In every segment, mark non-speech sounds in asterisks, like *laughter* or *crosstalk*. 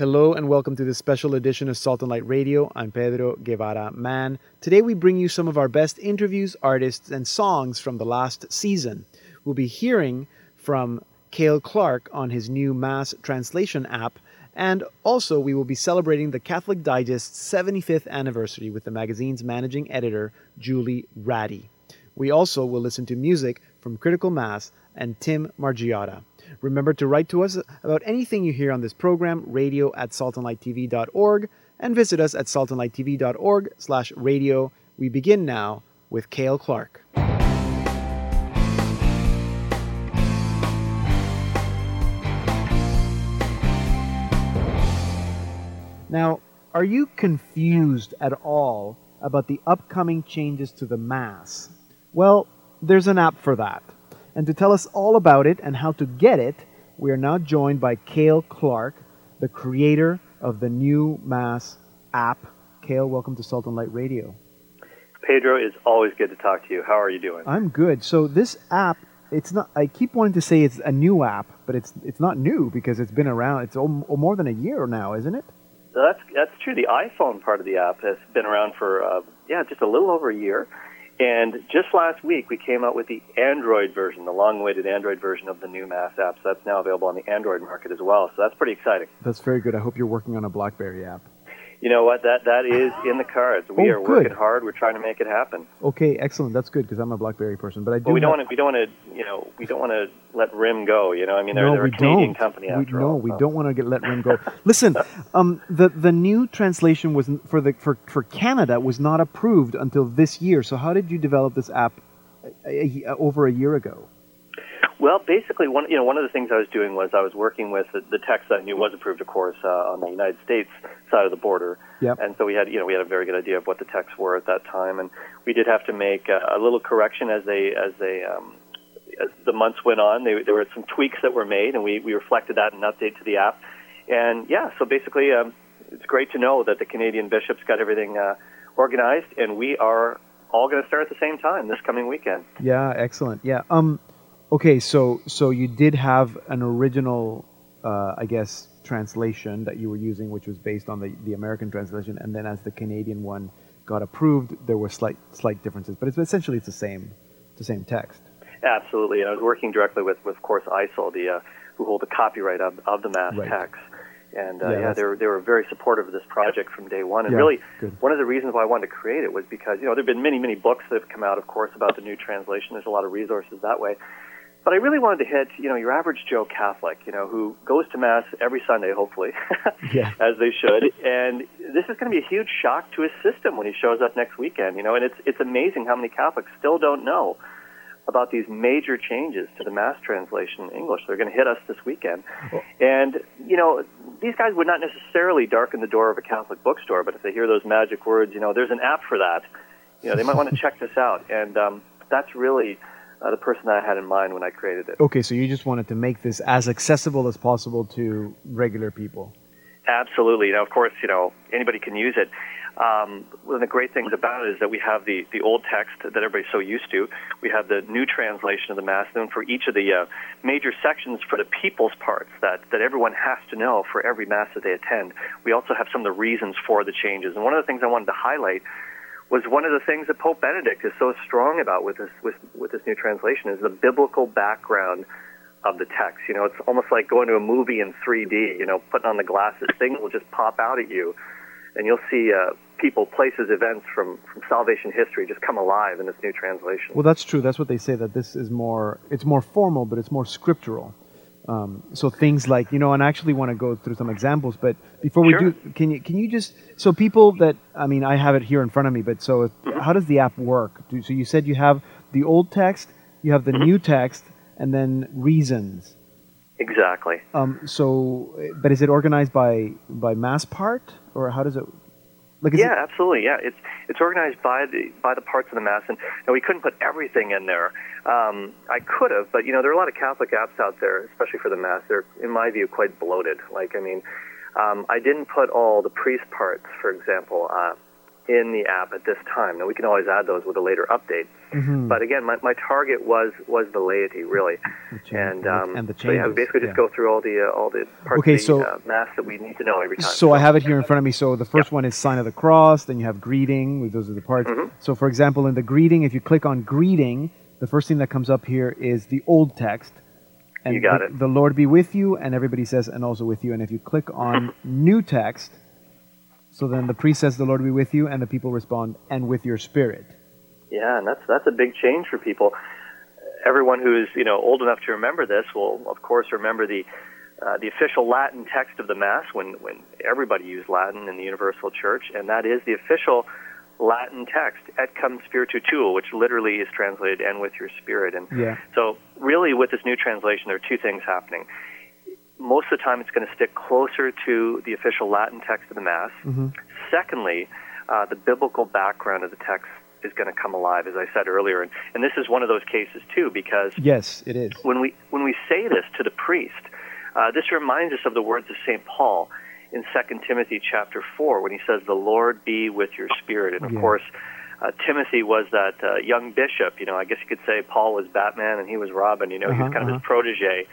Hello and welcome to this special edition of Salt and Light Radio. I'm Pedro Guevara Mann. Today we bring you some of our best interviews, artists, and songs from the last season. We'll be hearing from Cale Clarke on his new Mass translation app, and also we will be celebrating the Catholic Digest's 75th anniversary with the magazine's managing editor, Julie Rattey. We also will listen to music from Critical Mass and Tim Margiotta. Remember to write to us about anything you hear on this program, radio at saltandlighttv.org, and visit us at saltandlighttv.org slash radio. We begin now with Cale Clarke. Now, are you confused at all about the upcoming changes to the Mass? Well, there's an app for that. And to tell us all about it and how to get it, we are now joined by Cale Clarke, the creator of the new Mass app. Cale, welcome to Salt and Light Radio. Pedro, it's always good to talk to you. How are you doing? I'm good. So this app, it's not. I keep wanting to say it's a new app, but it's it's not new because it's been around. It's more than a year now, isn't it? That's that's true. The iPhone part of the app has been around for uh, yeah, just a little over a year. And just last week, we came out with the Android version, the long-awaited Android version of the new Mass app. So that's now available on the Android market as well. So that's pretty exciting. That's very good. I hope you're working on a BlackBerry app. You know what? That that is in the cards. We oh, are working hard. We're trying to make it happen. Okay, excellent. That's good because I'm a BlackBerry person. But I do. We don't want to. We don't want to. You know, we don't want to let RIM go. You know, I mean, they're, no, they're a Canadian don't. company we, after no, all. we so. don't want to get let RIM go. Listen, *laughs* um, the the new translation was for the for for Canada was not approved until this year. So how did you develop this app a, a, over a year ago? Well, basically, one you know one of the things I was doing was I was working with the, the text that I knew was approved, of course, uh, on the United States side of the border. Yep. And so we had you know we had a very good idea of what the texts were at that time, and we did have to make a, a little correction as they as they um, as the months went on. They, there were some tweaks that were made, and we we reflected that in an update to the app. And yeah, so basically, um, it's great to know that the Canadian bishops got everything uh, organized, and we are all going to start at the same time this coming weekend. Yeah, excellent. Yeah. Um, okay, so so you did have an original, uh, I guess, translation that you were using, which was based on the, the American translation, and then as the Canadian one got approved, there were slight slight differences, but it's essentially it's the same, the same text. Absolutely, and I was working directly with, with of course, ICEL, the uh, who hold the copyright of, of the mass Right. text. And uh, Yeah, yeah, they were they were very supportive of this project from day one. And Yeah, really, good. one of the reasons why I wanted to create it was because you know there've been many many books that have come out, of course, about the new translation. There's a lot of resources that way. But I really wanted to hit you know your average Joe Catholic, you know, who goes to mass every Sunday, hopefully, *laughs* Yeah. as they should. And this is going to be a huge shock to his system when he shows up next weekend. You know, and it's it's amazing how many Catholics still don't know about these major changes to the mass translation in English. They're going to hit us this weekend. And, you know, these guys would not necessarily darken the door of a Catholic bookstore, but if they hear those magic words, you know, there's an app for that. You know, they might want to *laughs* check this out. And um, that's really uh, the person that I had in mind when I created it. Okay, so you just wanted to make this as accessible as possible to regular people. Absolutely. Now, of course, you know, anybody can use it. Um, one of the great things about it is that we have the, the old text that everybody's so used to. We have the new translation of the Mass. and for each of the uh, major sections for the people's parts that, that everyone has to know for every Mass that they attend, we also have some of the reasons for the changes. And one of the things I wanted to highlight was one of the things that Pope Benedict is so strong about with this with, with this new translation is the biblical background of the text. You know, it's almost like going to a movie in 3D. You know, putting on the glasses, things will just pop out at you, and you'll see uh, people, places, events from from salvation history just come alive in this new translation. Well, that's true. That's what they say. That this is more. It's more formal, but it's more scriptural. Um, so things like you know, and I actually want to go through some examples. But before we Sure. do, can you can you just so people that I mean, I have it here in front of me. But so if, Mm-hmm. how does the app work? Do, so you said you have the old text, you have the Mm-hmm. new text, and then reasons. exactly. Um, so, but is it organized by by mass part, or how does it? Like, yeah, it, absolutely. Yeah, it's it's organized by the by the parts of the mass, and, and we couldn't put everything in there. Um, I could have, but you know, there are a lot of Catholic apps out there, especially for the mass. They're, in my view, quite bloated. Like, I mean, um, I didn't put all the priest parts, for example. Uh, in the app at this time. Now we can always add those with a later update. Mhm. But again, my, my target was was the laity really, The change- and um, and the so yeah, we basically just yeah. go through all the uh, all the parts Okay, of the so- uh, mass that we need to know every time. So I have it here in *laughs* front of me. So the first one is sign of the cross. Then you have greeting. Those are the parts. Mhm. So for example, in the greeting, if you click on greeting, the first thing that comes up here is the old text. And You got the, it. The Lord be with you, and everybody says, and also with you. And if you click on *clears throat* new text, so then the priest says, the Lord be with you, and the people respond, and with your spirit. Yeah, and that's that's a big change for people. Everyone who is you know old enough to remember this will of course remember the uh, the official Latin text of the Mass when when everybody used Latin in the Universal Church, and that is the official Latin text "Et cum spiritu tuo," which literally is translated "and with your spirit." And Yeah. so, really, with this new translation, there are two things happening. Most of the time, it's going to stick closer to the official Latin text of the Mass. hmm Secondly, uh, the biblical background of the text is going to come alive, as I said earlier, and, and this is one of those cases too, because Yes, it is. when we when we say this to the priest, uh, this reminds us of the words of Saint Paul in 2 Timothy chapter four, when he says, "The Lord be with your spirit." And of Yeah. course, uh, Timothy was that uh, young bishop. You know, I guess you could say Paul was Batman and he was Robin. You know, he Uh-huh, was kind of uh-huh. his protege.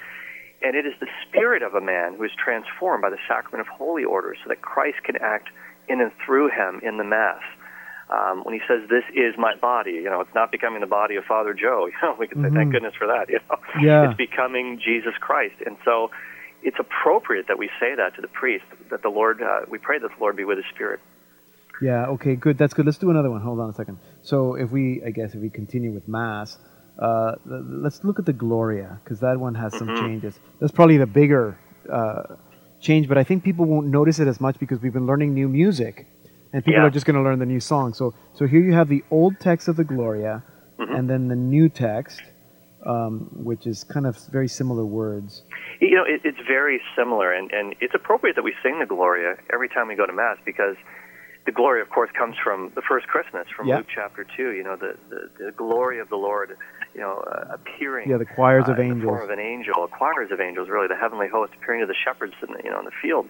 And it is the spirit of a man who is transformed by the sacrament of holy order, so that Christ can act in and through him in the Mass. Um, when he says, "This is my body," you know, it's not becoming the body of Father Joe. *laughs* You know, we can say, Mhm. "Thank goodness for that." You know, Yeah. it's becoming Jesus Christ, and so it's appropriate that we say that to the priest. That the Lord, uh, we pray that the Lord be with his spirit. Yeah, okay, good. That's good. Let's do another one. Hold on a second. So if we, I guess, if we continue with Mass, uh, let's look at the Gloria, because that one has some Mhm. changes. That's probably the bigger uh, change, but I think people won't notice it as much because we've been learning new music, and people Yeah. are just going to learn the new song. So, so here you have the old text of the Gloria, Mhm. and then the new text, um, which is kind of very similar words. You know, it, it's very similar, and, and it's appropriate that we sing the Gloria every time we go to Mass because the glory, of course, comes from the first Christmas, from Yeah. Luke chapter 2. You know, the, the, the glory of the Lord, you know, uh, appearing. Yeah, the choirs uh, of the form angels. of an angel, choirs of angels, really, the heavenly host appearing to the shepherds in the, you know, in the fields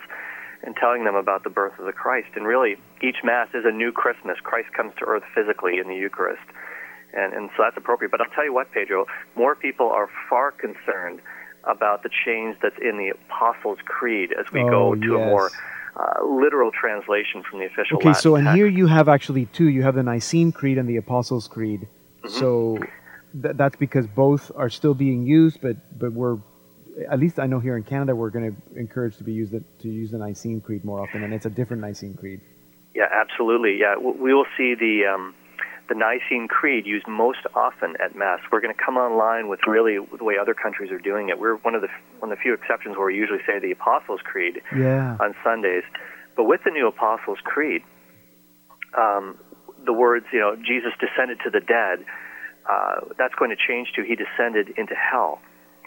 and telling them about the birth of the Christ. And really, each Mass is a new Christmas. Christ comes to earth physically in the Eucharist. And, and so that's appropriate. But I'll tell you what, Pedro, more people are far concerned about the change that's in the Apostles' Creed as we Oh, go to a more uh, literal translation from the official Okay, Latin so and text. here you have actually two. You have the Nicene Creed and the Apostles' Creed. Mm-hmm. So th- that's because both are still being used, but but we're at least I know here in Canada we're going to encourage to be used the, to use the Nicene Creed more often, and it's a different Nicene Creed. Yeah, absolutely. Yeah, we will see the um, the Nicene Creed used most often at Mass. We're going to come online with really the way other countries are doing it. We're one of the one of the few exceptions where we usually say the Apostles' Creed Yeah. on Sundays. But with the new Apostles' Creed, um, the words, you know, Jesus descended to the dead, uh, that's going to change to He descended into hell.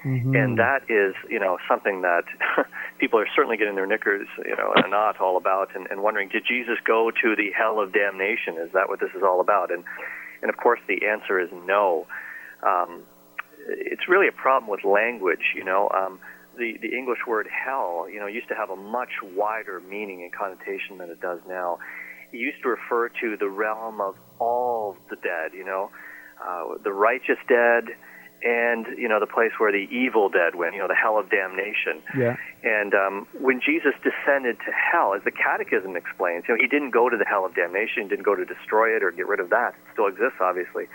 Mhm. And that is, you know, something that *laughs* people are certainly getting their knickers, you know, in a knot all about and, and wondering, did Jesus go to the hell of damnation? Is that what this is all about? And, and of course, the answer is no. Um, it's really a problem with language, you know. Um, the, the English word hell, you know, used to have a much wider meaning and connotation than it does now. It used to refer to the realm of all the dead, you know, uh, the righteous dead, and you know the place where the evil dead went, you know, the hell of damnation. yeah. And um, when Jesus descended to hell, as the Catechism explains, you know, he didn't go to the hell of damnation, he didn't go to destroy it or get rid of that. It still exists, obviously.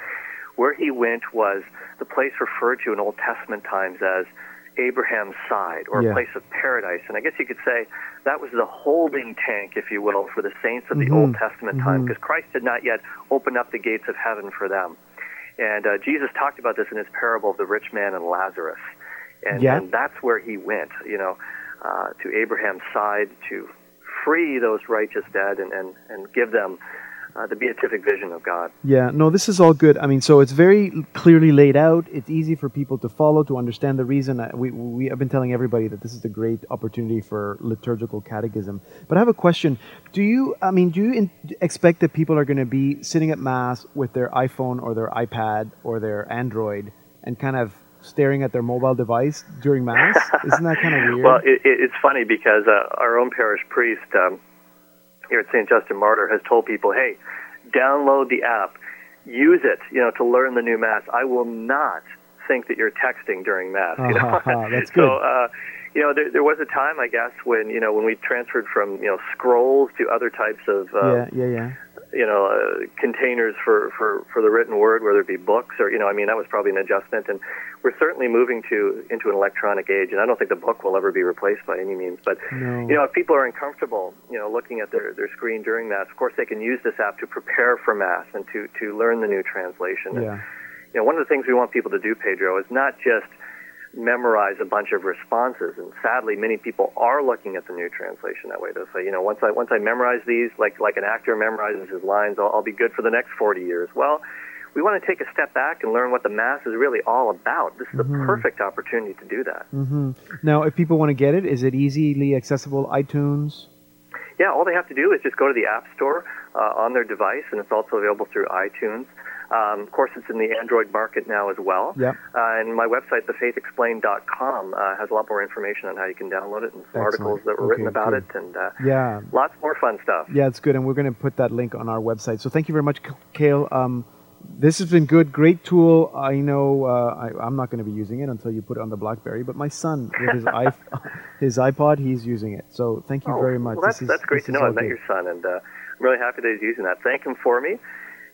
Where he went was the place referred to in Old Testament times as Abraham's side, or Yeah. a place of paradise. And I guess you could say that was the holding tank, if you will, for the saints of the Mhm. Old Testament time, Mhm. because Christ had not yet opened up the gates of heaven for them. And uh, Jesus talked about this in his parable of the rich man and Lazarus. And, Yeah. and that's where he went, you know, uh, to Abraham's side to free those righteous dead and, and, and give them uh, the beatific vision of God. Yeah, no, this is all good. I mean, so it's very clearly laid out. It's easy for people to follow, to understand the reason. We, we have been telling everybody that this is a great opportunity for liturgical catechism. But I have a question. Do you, I mean, do you in, expect that people are going to be sitting at Mass with their iPhone or their iPad or their Android and kind of staring at their mobile device during Mass? *laughs* Isn't that kind of weird? Well, it, it, it's funny because uh, our own parish priest, um, here at St. Justin Martyr has told people, hey, download the app, use it, you know, to learn the new Mass. I will not think that you're texting during Mass. You know? Uh-huh, that's *laughs* good. So, uh, you know, there, there was a time, I guess, when you know when we transferred from you know scrolls to other types of uh, yeah, yeah, yeah. You know uh, containers for, for for the written word, whether it be books or you know, I mean, that was probably an adjustment, and we're certainly moving to into an electronic age, and I don't think the book will ever be replaced by any means. But No. you know, if people are uncomfortable, you know, looking at their their screen during mass, of course, they can use this app to prepare for mass and to to learn the new translation. And, Yeah. you know, one of the things we want people to do, Pedro, is not just memorize a bunch of responses. And sadly, many people are looking at the new translation that way. They'll say, you know, once I once I memorize these, like like an actor memorizes his lines, I'll, I'll be good for the next 40 years. Well. We want to take a step back and learn what the Mass is really all about. This is the perfect opportunity to do that. hmm Now, if people want to get it, is it easily accessible? iTunes. Yeah, all they have to do is just go to the App Store uh, on their device, and it's also available through iTunes. Um, of course, it's in the Android market now as well. Yep. Uh, and my website, thefaithexplained.com, uh, has a lot more information on how you can download it and some Excellent. articles that were Okay, written about good. it, and uh, Yeah. lots more fun stuff. Yeah, it's good, and we're going to put that link on our website. So thank you very much, Cale. Um, this has been good, great tool. I know uh, I, I'm not going to be using it until you put it on the BlackBerry, but my son with his i *laughs* his iPod, he's using it. So thank you Oh, very much. Well, that's, is- that's great to know. I met your son, and uh, I'm really happy that he's using that. Thank him for me,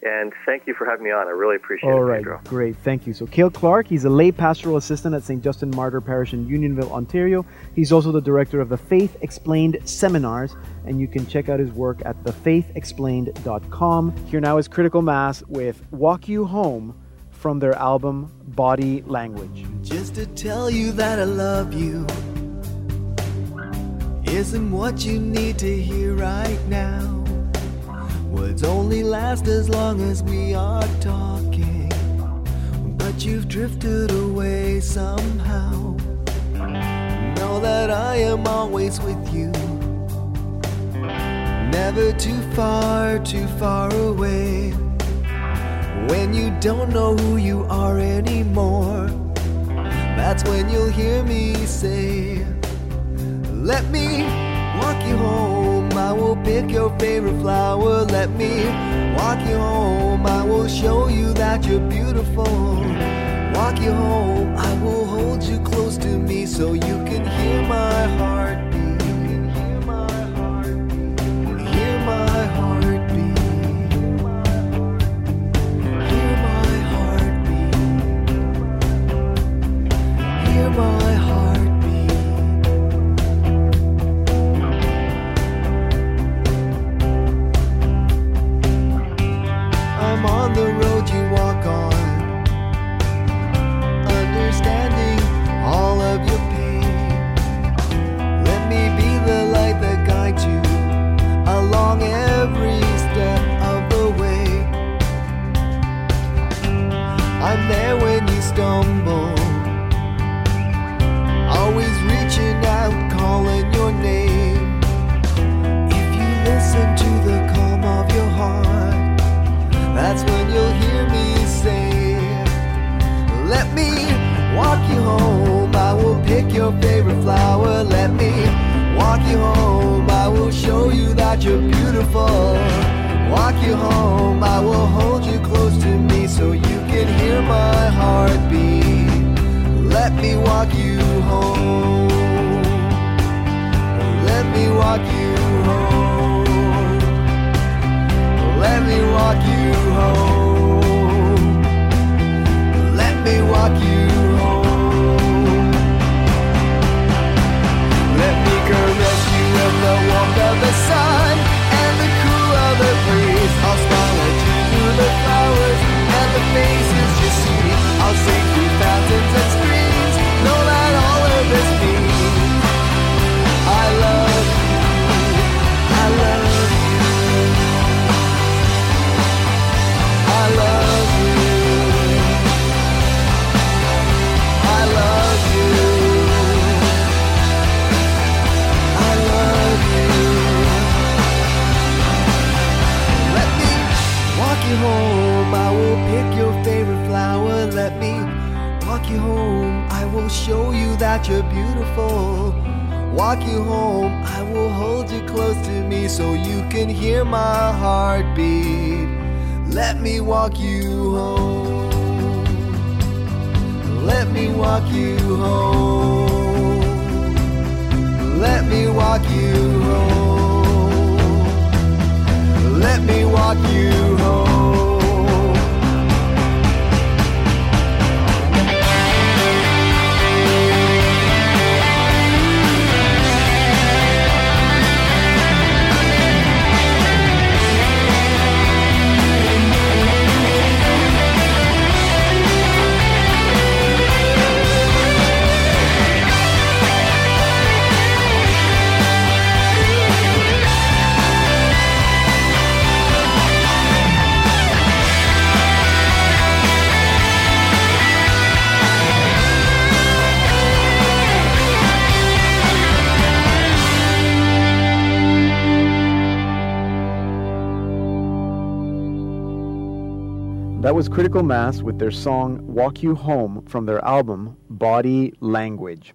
and thank you for having me on. I really appreciate All it, All right, Pedro. great, thank you. So, Cale Clarke, he's a lay pastoral assistant at St. Justin Martyr Parish in Unionville, Ontario. He's also the director of the Faith Explained seminars, and you can check out his work at thefaithexplained.com. Here now is Critical Mass with Walk You Home from their album Body Language. Just to tell you that I love you isn't what you need to hear right now. Words only last as long as we are talking, but you've drifted away somehow. Know that I am always with you, never too far, too far away. When you don't know who you are anymore, that's when you'll hear me say, Let me walk you home. I will pick your favorite flower. Let me walk you home. I will show you that you're beautiful. Walk you home. I will hold you close to me so you can hear my heartbeat. Walk you home. Let me walk you home. Let me walk you home. That was Critical Mass with their song Walk You Home from their album Body Language.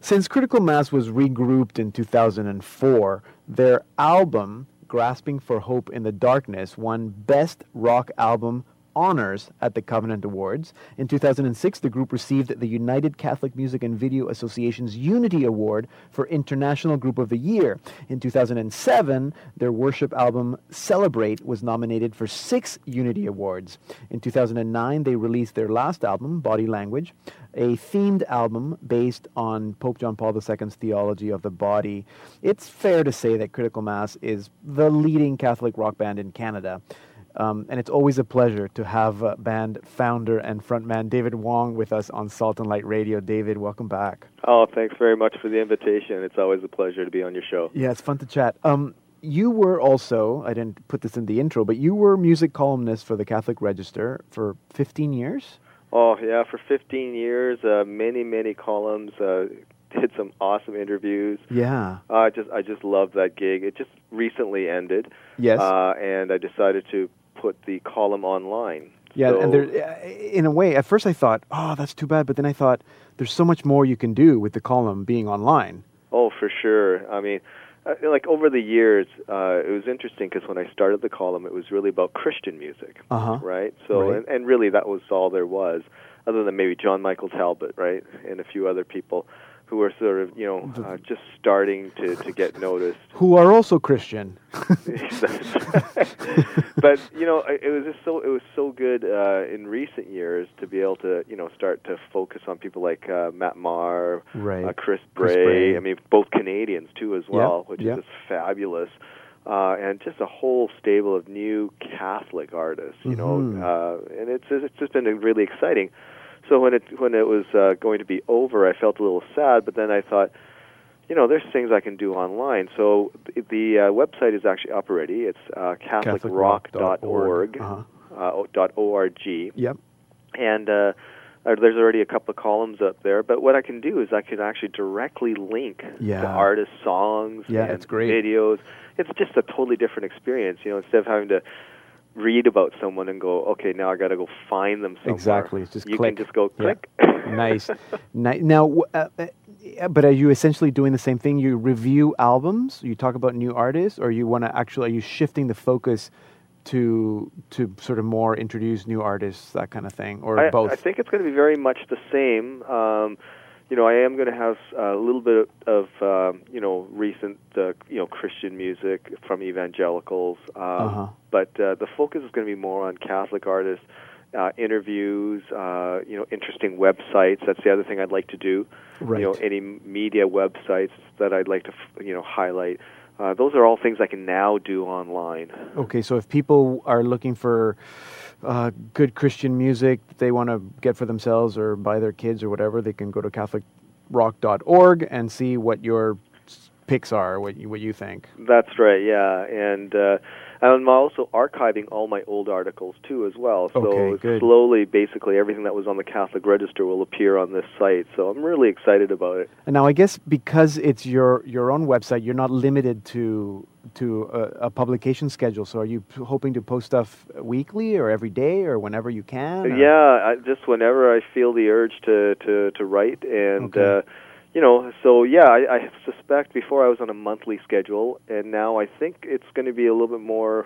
Since Critical Mass was regrouped in 2004, their album Grasping for Hope in the Darkness won Best Rock Album honors at the Covenant Awards. In 2006, the group received the United Catholic Music and Video Association's Unity Award for International Group of the Year. In 2007, their worship album Celebrate was nominated for six Unity Awards. In 2009, they released their last album, Body Language, a themed album based on Pope John Paul II's theology of the body. It's fair to say that Critical Mass is the leading Catholic rock band in Canada. Um, and it's always a pleasure to have uh, band founder and frontman David Wong with us on Salt and Light Radio. David, welcome back. Oh, thanks very much for the invitation. It's always a pleasure to be on your show. Yeah, it's fun to chat. Um, you were also, I didn't put this in the intro, but you were music columnist for the Catholic Register for 15 years? Oh, yeah, for 15 years, uh, many, many columns. Uh, did some awesome interviews. Yeah. Uh, I just I just loved that gig. It just recently ended. Yes. Uh, and I decided to put the column online. Yeah, So- and there, in a way, at first I thought, oh, that's too bad. But then I thought, there's so much more you can do with the column being online. Oh, for sure. I mean, uh, like over the years, uh, it was interesting because when I started the column, it was really about Christian music, Uh huh. right? So, Right. And, and really, that was all there was, other than maybe John Michael Talbot, right, and a few other people who are sort of, you know, uh, just starting to to get noticed. Who are also Christian. *laughs* *laughs* but you know, it it was just so it was so good uh, in recent years to be able to you know start to focus on people like uh, Matt Maher, Right. uh, Chris, Chris Bray. Bray. I mean, both Canadians too as well, which yeah. is just fabulous. Uh, and just a whole stable of new Catholic artists, you Mhm. know, uh, and it's it's just been really exciting. So when it when it was uh, going to be over, I felt a little sad, but then I thought, you know, there's things I can do online. So the, the uh, website is actually up already. It's uh, CatholicRock.org, Uh-huh. uh, dot .org, Yep. and uh, uh, there's already a couple of columns up there. But what I can do is I can actually directly link Yeah. to artist songs Yeah, and it's great. videos. It's just a totally different experience, you know. Instead of having to read about someone and go, okay, now I got to go find them somewhere. Exactly. Just you click. can just go Yeah. click. *laughs* nice. Now, uh, uh, but are you essentially doing the same thing? You review albums, you talk about new artists, or you want to actually are you shifting the focus to to sort of more introduce new artists, that kind of thing, or I, both? I think it's going to be very much the same. Um, you know, I am going to have uh, a little bit of um, you know recent uh, you know Christian music from evangelicals, um, Uh-huh. but uh, the focus is going to be more on Catholic artists. Uh, interviews, uh, you know, interesting websites. That's the other thing I'd like to do. Right. You know, any media websites that I'd like to, you know, highlight. Uh, those are all things I can now do online. Okay, so if people are looking for uh, good Christian music that they want to get for themselves or buy their kids or whatever, they can go to CatholicRock.org and see what your picks are, what you, what you think. That's right, yeah, and uh, I'm also archiving all my old articles too as well. So Okay, slowly, basically, everything that was on the Catholic Register will appear on this site. So I'm really excited about it. And now I guess because it's your your own website, you're not limited to to a, a publication schedule. So are you p- hoping to post stuff weekly or every day or whenever you can? or- Yeah, I, just whenever I feel the urge to to to write, and Okay. uh, you know, so yeah, I, I suspect before I was on a monthly schedule, and now I think it's going to be a little bit more,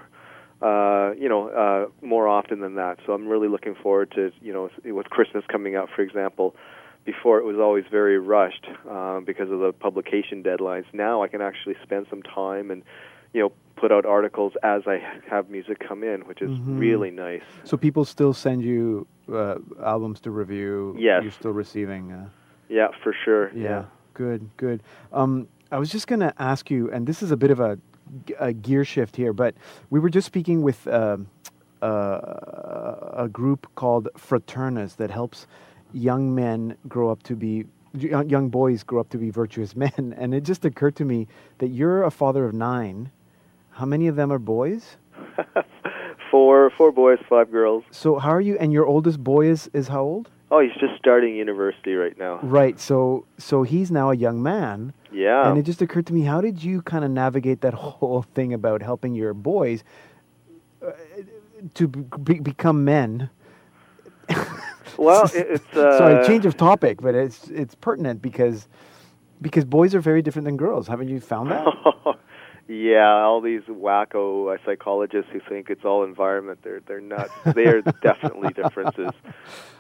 uh, you know, uh, more often than that. So I'm really looking forward to, you know, with Christmas coming up, for example. Before it was always very rushed uh, because of the publication deadlines. Now I can actually spend some time and, you know, put out articles as I have music come in, which is Mhm. really nice. So people still send you uh, albums to review. Yes. You're still receiving. Uh, Yeah, for sure. yeah. Good. Good. Um, I was just going to ask you, and this is a bit of a, a gear shift here, but we were just speaking with um uh, a group called Fraternus that helps young men grow up to be young young boys grow up to be virtuous *laughs* men. And it just occurred to me that you're a father of nine. How many of them are boys? *laughs* four four boys, five girls. So how are you? And your oldest boy is is how old? Oh, he's just starting university right now. Right. So so he's now a young man. Yeah. And it just occurred to me, how did you kind of navigate that *laughs* whole thing about helping your boys uh, to be, become men? *laughs* well, it's uh, Sorry, change of topic, but it's it's pertinent because because boys are very different than girls. Haven't you found that? *laughs* yeah, all these wacko uh, psychologists who think it's all environment, they're they're nuts. They are *laughs* definitely differences.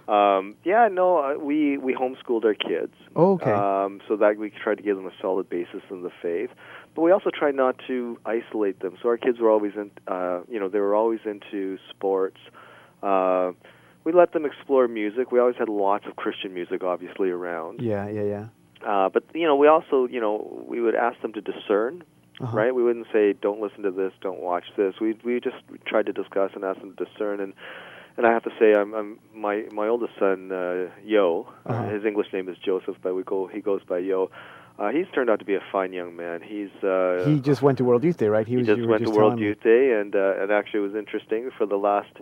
Um, yeah, no, uh, we we homeschooled our kids. Oh, okay. Um, so that we tried to give them a solid basis in the faith, but we also tried not to isolate them. So our kids were always in, uh, you know, they were always into sports. Uh, we let them explore music. We always had lots of Christian music, obviously, around. yeah, yeah, yeah. Uh, but you know, we also, you know, we would ask them to discern, Uh-huh. right? We wouldn't say, "Don't listen to this, don't watch this." We we just tried to discuss and ask them to discern. And and I have to say, I'm, I'm my my oldest son, uh, Yo. Uh-huh. his English name is Joseph, but we go he goes by Yo. Uh, he's turned out to be a fine young man. He's uh, He just went to World Youth Day, right? he was, just went to World. Youth Day, and uh, and actually it was interesting. For the last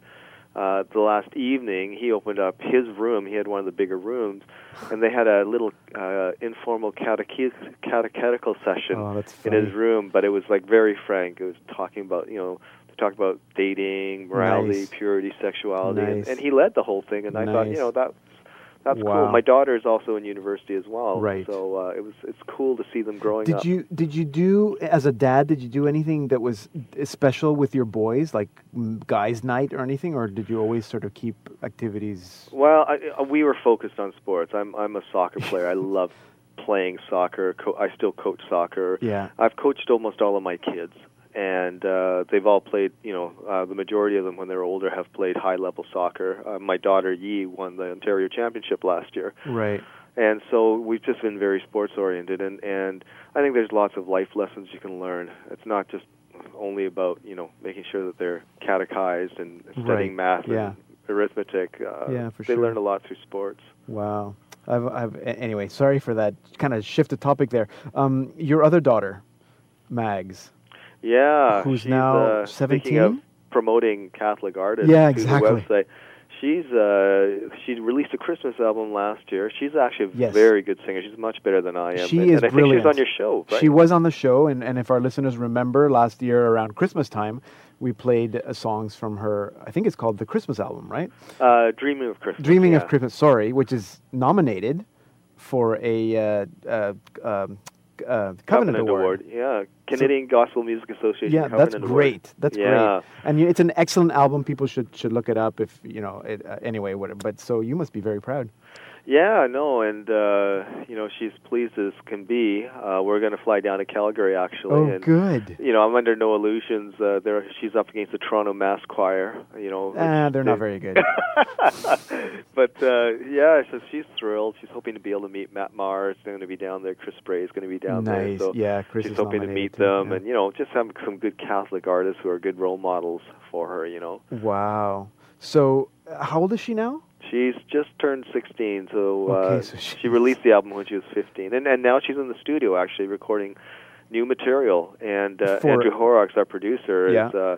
uh, the last evening, he opened up his room. He had one of the bigger rooms, and they had a little uh, informal cateche- catechetical session Oh, in his room. But it was like very frank. It was talking about you know they talked about dating, morality, Nice. purity, sexuality, and, Nice. and he led the whole thing. And I thought you know that. That's Wow. cool. My daughter is also in university as well, Right. So uh, it was it's cool to see them growing Did up. you did you do as a dad? Did you do anything that was special with your boys, like guys' night or anything, or did you always sort of keep activities? Well, I, uh, we were focused on sports. I'm I'm a soccer player. I *laughs* love playing soccer. Co- I still coach soccer. Yeah. I've coached almost all of my kids, and uh, they've all played. You know, uh, the majority of them, when they were older, have played high level soccer. Uh, my daughter Yi won the Ontario Championship last year, Right. and so we've just been very sports oriented. And and I think there's lots of life lessons you can learn. It's not just only about you know making sure that they're catechized and studying Right. math Yeah. and arithmetic. Uh, Yeah, for they sure. learn a lot through sports. Wow. I've, I've, anyway, sorry for that kind of shift the topic there. Um, your other daughter, Mags. Yeah, Who's now uh, 17? Of promoting Catholic artists, Yeah, exactly. Website. She's uh, she released a Christmas album last year. She's actually a Yes. very good singer. She's much better than I am. She and, is and I brilliant. think she's on your show, right? She was on the show, and, and if our listeners remember, last year around Christmas time, we played uh, songs from her. I think it's called the Christmas album, right? uh, Dreaming of Christmas. Dreaming yeah. of Christmas. Sorry, which is nominated for a uh, uh, uh, Covenant, Award. Yeah, Canadian Gospel Music Association. Yeah, Covenant that's Award. great. That's yeah. great. And you- it's an excellent album. People should should look it up if you know. It, uh, anyway, whatever. but so you must be very proud. Yeah, no, and uh, you know she's pleased as can be. Uh, we're going to fly down to Calgary actually. Oh, and, good. You know, I'm under no illusions. Uh, there, she's up against the Toronto Mass Choir. You know, Ah, they're not they- very good. *laughs* but uh, yeah, so she's thrilled. She's hoping to be able to meet Matt Maher. They're going to be down there. Chris Bray is going to be down there. nice. So yeah, Chris she's is hoping to meet too, them, yeah. and you know, just have some good Catholic artists who are good role models for her. You know, Wow. So, uh, how old is she now? She's just turned 16, so, Okay, uh, so she she's- released the album when she was 15, and and now she's in the studio actually recording new material. And uh, For- Andrew Horrocks, our producer, Yeah. is. Uh,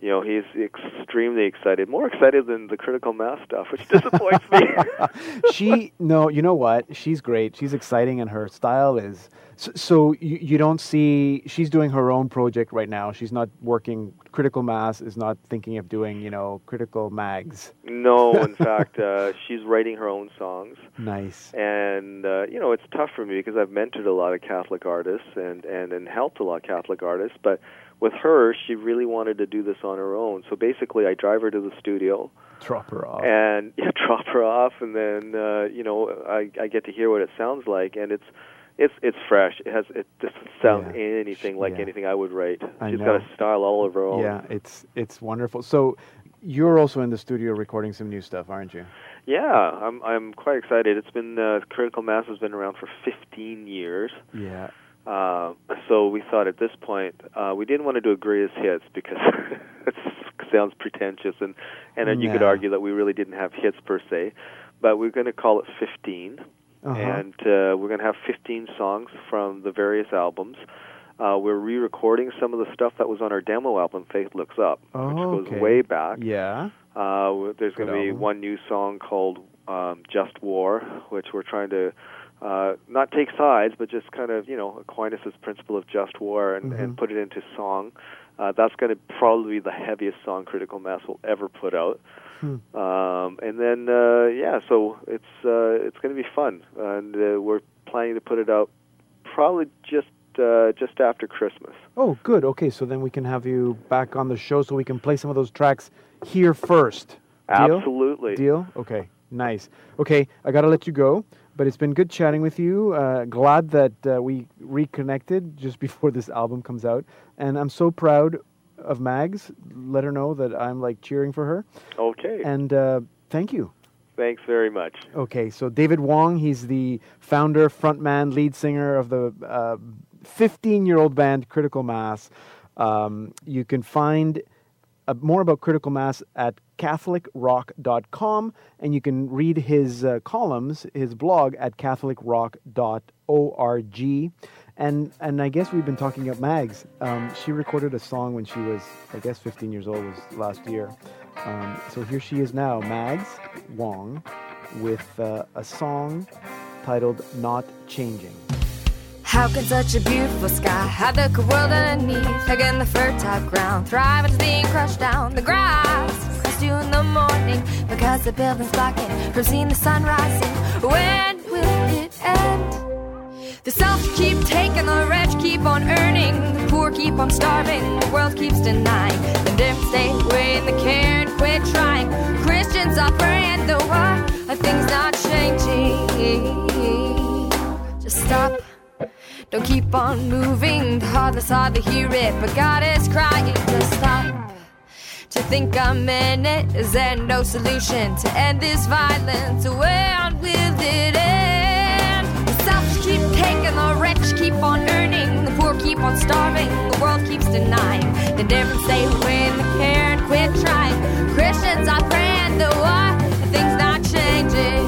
you know, he's extremely excited, more excited than the critical mass stuff, which disappoints me. *laughs* she no, you know what? She's great. She's exciting, and her style is. So, so you, you don't see she's doing her own project right now. She's not working. Critical Mass is not thinking of doing you know critical mags. No, *laughs* in fact, uh, she's writing her own songs. Nice. And uh, you know, it's tough for me because I've mentored a lot of Catholic artists and and and helped a lot of Catholic artists, but with her, she really wanted to do this on her own. So basically, I drive her to the studio, drop her off, and *laughs* yeah, drop her off, and then uh, you know I I get to hear what it sounds like, and it's it's it's fresh. It has it doesn't sound yeah. anything like yeah. anything I would write. I She's know. got a style all of her own. Yeah, it's it's wonderful. So you're also in the studio recording some new stuff, aren't you? Yeah, I'm I'm quite excited. It's been uh, Critical Mass has been around for 15 years. Yeah. Uh, so we thought at this point uh, we didn't want to do a greatest hits because *laughs* it sounds pretentious, and and then you could argue that we really didn't have hits per se. But we're going to call it 15, uh-huh. and uh, we're going to have 15 songs from the various albums. Uh, we're re-recording some of the stuff that was on our demo album, Faith Looks Up, oh, which goes okay. way back. Yeah. Uh, there's going to be one new song called um, "Just War," which we're trying to uh, not take sides, but just kind of, you know, Aquinas' principle of just war and, mm-hmm. and put it into song. Uh, that's going to probably be the heaviest song Critical Mass will ever put out. Hmm. Um, and then, uh, yeah, so it's uh, it's going to be fun, and uh, we're planning to put it out probably just uh, just after Christmas. Oh, good. Okay, so then we can have you back on the show, so we can play some of those tracks here first. Deal? Absolutely. Deal. Okay. Nice. Okay, I got to let you go. But it's been good chatting with you. Uh, glad that uh, we reconnected just *laughs* before this album comes out, and I'm so proud of Mags. Let her know that I'm like cheering for her. Okay. And uh, thank you. Thanks very much. Okay, so David Wong, he's the founder, frontman, lead singer of the 15 year old band Critical Mass. Um, you can find uh, more about Critical Mass at CatholicRock.com, and you can read his uh, columns, his blog at CatholicRock.org. And and I guess we've been talking about Mags. Um, she recorded a song when she was, I guess, 15 years old was last year. Um, so here she is now, Mags Wong, with uh, a song titled "Not Changing." How can such a beautiful sky have the cold world underneath? Can the fertile ground thrive it's being crushed down? The grass you in the morning because the building's blocking from seeing the sun rising. When will it end? The self keep taking, the rich keep on earning, the poor keep on starving, the world keeps denying. The different stay away and the care and quit trying. Christians are praying, the why are things not changing? Just stop. Don't keep on moving. The hardest hard to hear it, but God is crying. Just stop. To think I'm in it, is there no solution to end this violence? Where will it end? The selfish keep taking, the rich keep on earning, the poor keep on starving, the world keeps denying. The difference stay away in the care and quit trying. Christians are praying, the why things not changing.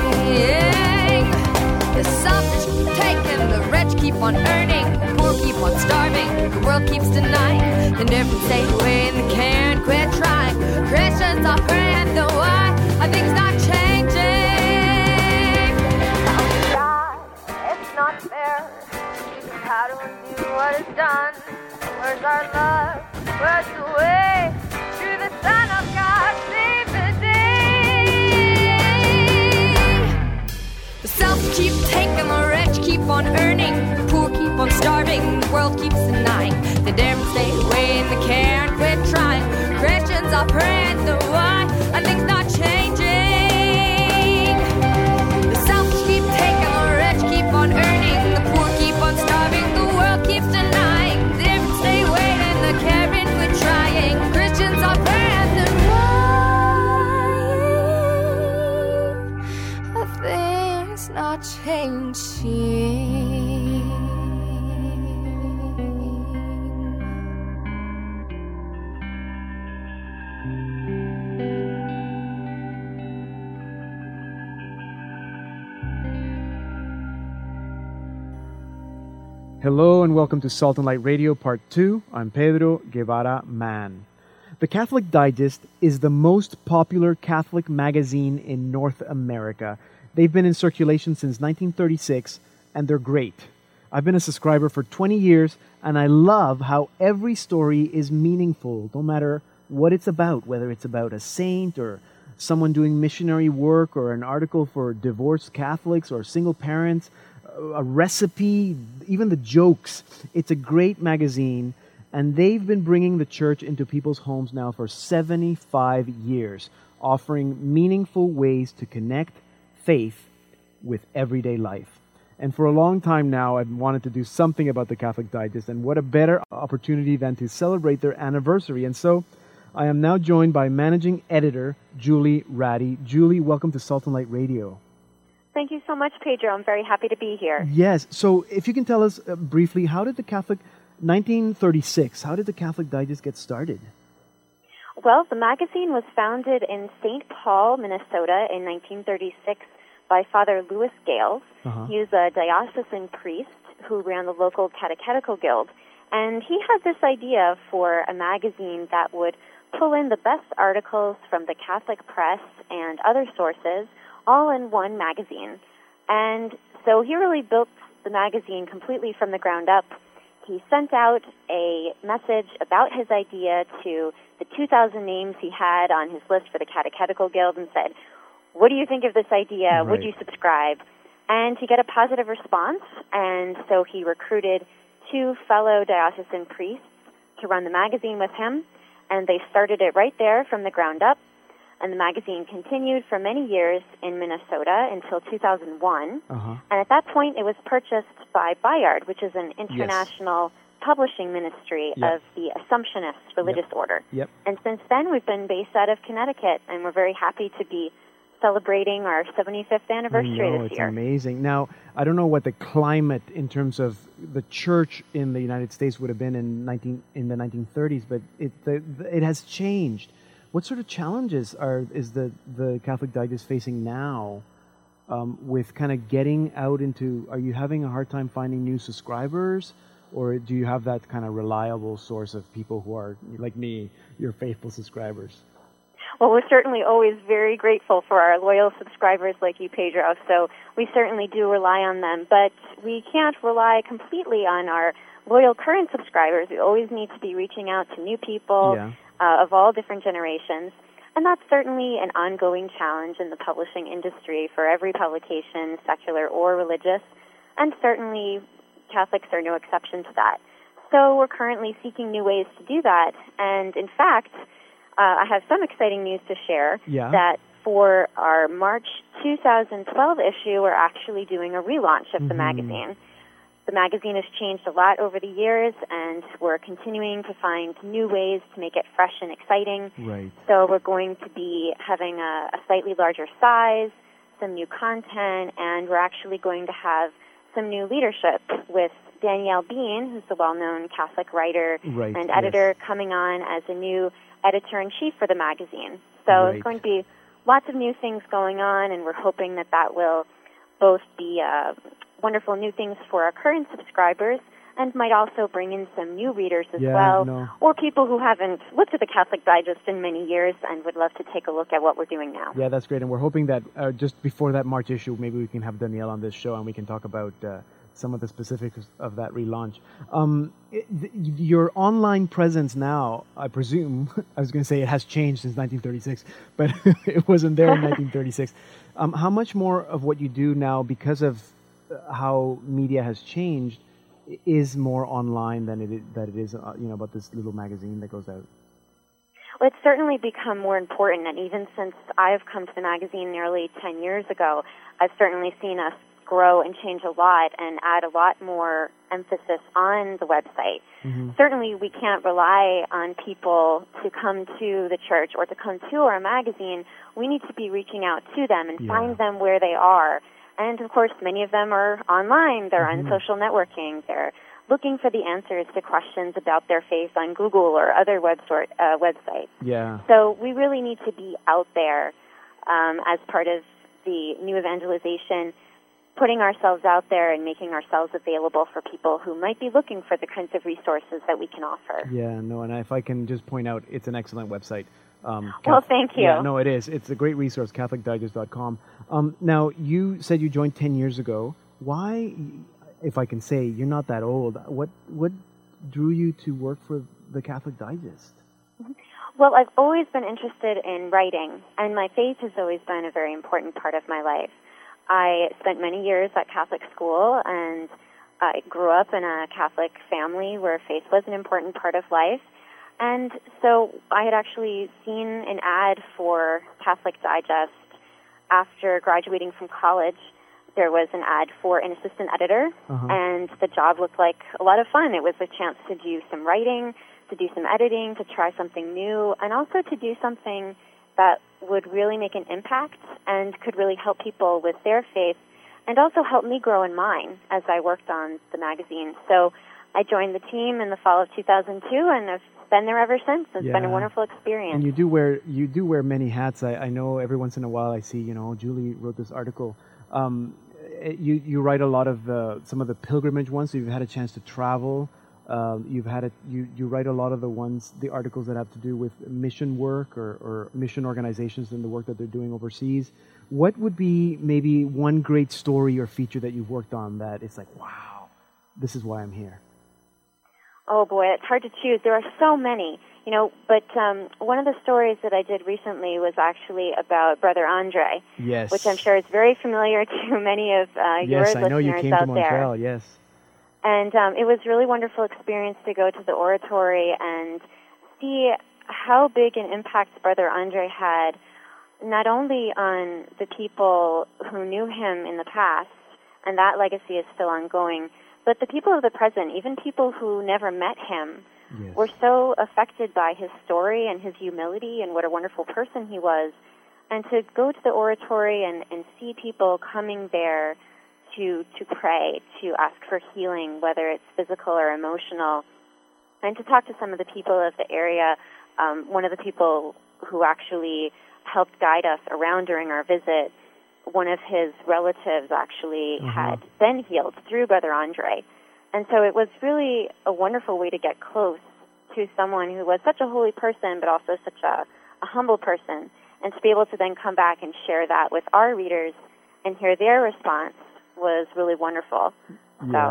The selfish keep taking, the rich keep on earning, the poor keep on starving, the world keeps denying. The difference stay away in the care and quit trying. Christians are praying, the why welcome to Salt and Light Radio Part 2. I'm Pedro Guevara Mann. The Catholic Digest is the most popular Catholic magazine in North America. They've been in circulation since 1936 and they're great. I've been a subscriber for 20 years and I love how every story is meaningful, no matter what it's about, whether it's about a saint or someone doing missionary work or an article for divorced Catholics or single parents, a recipe, even the jokes. It's a great magazine, and they've been bringing the church into people's homes now for 75 years, offering meaningful ways to connect faith with everyday life. And for a long time now, I've wanted to do something about the Catholic Digest, and what a better opportunity than to celebrate their anniversary. And so I am now joined by managing editor Julie Rattey. Julie, welcome to Salt and Light Radio. Thank you so much, Pedro. I'm very happy to be here. Yes. So, if you can tell us uh, briefly, how did the Catholic 1936? How did the Catholic Digest get started? Well, the magazine was founded in St. Paul, Minnesota, in 1936 by Father Louis Gales. Uh-huh. He was a diocesan priest who ran the local catechetical guild, and he had this idea for a magazine that would pull in the best articles from the Catholic press and other sources all in one magazine. And so he really built the magazine completely from the ground up. He sent out a message about his idea to the 2,000 names he had on his list for the Catechetical Guild and said, What do you think of this idea? Right. Would you subscribe? And he got a positive response, and so he recruited two fellow diocesan priests to run the magazine with him and they started it right there from the ground up. And the magazine continued for many years in Minnesota until 2001. Uh-huh. And at that point, it was purchased by Bayard, which is an international yes. publishing ministry yep. of the Assumptionist religious yep. order. Yep. And since then, we've been based out of Connecticut, and we're very happy to be celebrating our 75th anniversary know, this it's year. amazing. Now, I don't know what the climate in terms of the church in the United States would have been in 19 in the 1930s, but it the, it has changed. What sort of challenges are is the the Catholic Digest facing now um, with kind of getting out into? Are you having a hard time finding new subscribers? Or do you have that kind of reliable source of people who are like me, your faithful subscribers? Well, we're certainly always very grateful for our loyal subscribers like you, Pedro. So we certainly do rely on them, but we can't rely completely on our loyal current subscribers. We always need to be reaching out to new people yeah. Uh, of all different generations. And that's certainly an ongoing challenge in the publishing industry for every publication, secular or religious. And certainly Catholics are no exception to that. So we're currently seeking new ways to do that. And in fact, uh, I have some exciting news to share. Yeah. That for our March 2012 issue, we're actually doing a relaunch of mm-hmm. the magazine. The magazine has changed a lot over the years, and we're continuing to find new ways to make it fresh and exciting. Right. So we're going to be having a, a slightly larger size, some new content, and we're actually going to have some new leadership with Danielle Bean, who's a well-known Catholic writer right, and editor, yes. coming on as a new editor in chief for the magazine. So right. it's going to be lots of new things going on, and we're hoping that that will both be uh, wonderful new things for our current subscribers and might also bring in some new readers as yeah, well, no. or people who haven't looked at the Catholic Digest in many years and would love to take a look at what we're doing now. Yeah, that's great, and we're hoping that uh, just before that March issue, maybe we can have Danielle on this show and we can talk about uh, some of the specifics of that relaunch. Um, it, th- your online presence now, I presume, *laughs* I was going to say it has changed since 1936, but *laughs* it wasn't there in *laughs* 1936. Um, how much more of what you do now, because of how media has changed, is more online than it is, that it is, uh, you know, about this little magazine that goes out? Well, it's certainly become more important, and even since I've come to the magazine nearly 10 years ago, I've certainly seen us grow and change a lot and add a lot more emphasis on the website. Mm-hmm. Certainly, we can't rely on people to come to the church or to come to our magazine. We need to be reaching out to them and yeah. find them where they are. And of course, many of them are online. They're mm-hmm. on social networking. They're looking for the answers to questions about their faith on Google or other web sort, uh, websites. Yeah. So we really need to be out there um, as part of the new evangelization putting ourselves out there and making ourselves available for people who might be looking for the kinds of resources that we can offer. Yeah, no, and if I can just point out, it's an excellent website. Um, well, thank you. Yeah, no, it is. It's a great resource, CatholicDigest.com. Um, now, you said you joined 10 years ago. Why, if I can say, you're not that old. What, what drew you to work for the Catholic Digest? Well, I've always been interested in writing, and my faith has always been a very important part of my life. I spent many years at Catholic school, and I grew up in a Catholic family where faith was an important part of life. And so I had actually seen an ad for Catholic Digest after graduating from college. There was an ad for an assistant editor, uh-huh. and the job looked like a lot of fun. It was a chance to do some writing, to do some editing, to try something new, and also to do something that would really make an impact and could really help people with their faith and also help me grow in mine as I worked on the magazine. So I joined the team in the fall of 2002 and I've been there ever since. It's yeah. been a wonderful experience. And you do wear you do wear many hats. I, I know every once in a while I see you know Julie wrote this article. Um, you you write a lot of the some of the pilgrimage ones. So you've had a chance to travel. Um, you've had it. You you write a lot of the ones, the articles that have to do with mission work or, or mission organizations and the work that they're doing overseas. What would be maybe one great story or feature that you've worked on that it's like, wow, this is why I'm here. Oh boy, it's hard to choose. There are so many, you know. But um, one of the stories that I did recently was actually about Brother Andre. Yes. Which I'm sure is very familiar *laughs* to many of uh, yes, your listeners I know you came out to Montreal. there. Yes. And um, it was really wonderful experience to go to the oratory and see how big an impact Brother Andre had, not only on the people who knew him in the past, and that legacy is still ongoing, but the people of the present, even people who never met him, yes. were so affected by his story and his humility and what a wonderful person he was. And to go to the oratory and, and see people coming there to to pray, to ask for healing, whether it's physical or emotional, and to talk to some of the people of the area. Um, one of the people who actually helped guide us around during our visit, one of his relatives actually mm-hmm. had been healed through Brother Andre, and so it was really a wonderful way to get close to someone who was such a holy person, but also such a, a humble person, and to be able to then come back and share that with our readers and hear their response was really wonderful. Yeah.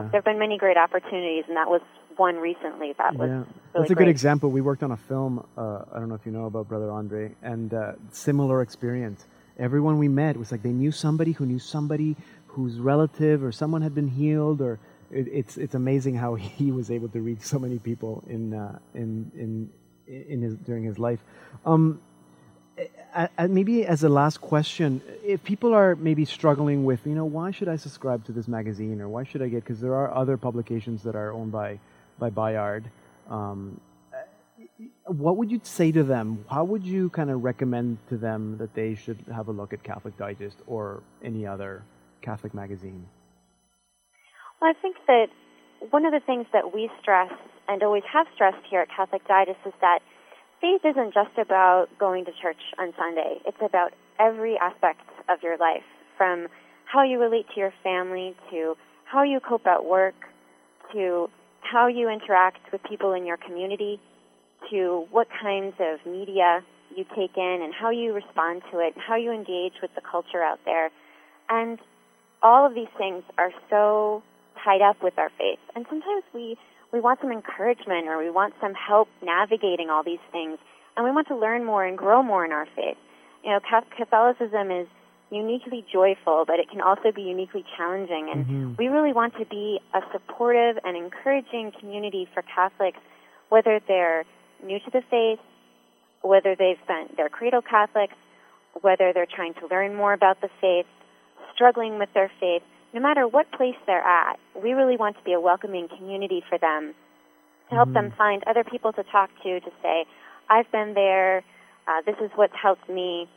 So there have been many great opportunities, and that was one recently that was yeah. Really That's a great. good example. We worked on a film. Uh, I don't know if you know about Brother Andre, and uh, similar experience. Everyone we met was like they knew somebody who knew somebody whose relative or someone had been healed, or it, it's it's amazing how *laughs* he was able to reach so many people in uh, in in in his during his life. Um, maybe as a last question, if people are maybe struggling with, you know, why should I subscribe to this magazine or why should I get? Because there are other publications that are owned by by Bayard. Um, what would you say to them? How would you kind of recommend to them that they should have a look at Catholic Digest or any other Catholic magazine? Well, I think that one of the things that we stress and always have stressed here at Catholic Digest is that faith isn't just about going to church on Sunday. It's about every aspect of your life, from how you relate to your family to how you cope at work to how you interact with people in your community to what kinds of media you take in and how you respond to it, how you engage with the culture out there. And all of these things are so tied up with our faith. And sometimes we we want some encouragement or we want some help navigating all these things and we want to learn more and grow more in our faith. You know, Catholicism is uniquely joyful, but it can also be uniquely challenging. And mm-hmm. we really want to be a supportive and encouraging community for Catholics, whether they're new to the faith, whether they've been they're cradle Catholics, whether they're trying to learn more about the faith, struggling with their faith no matter what place they're at, we really want to be a welcoming community for them to help mm-hmm. them find other people to talk to, to say, I've been there, uh, this is what's helped me.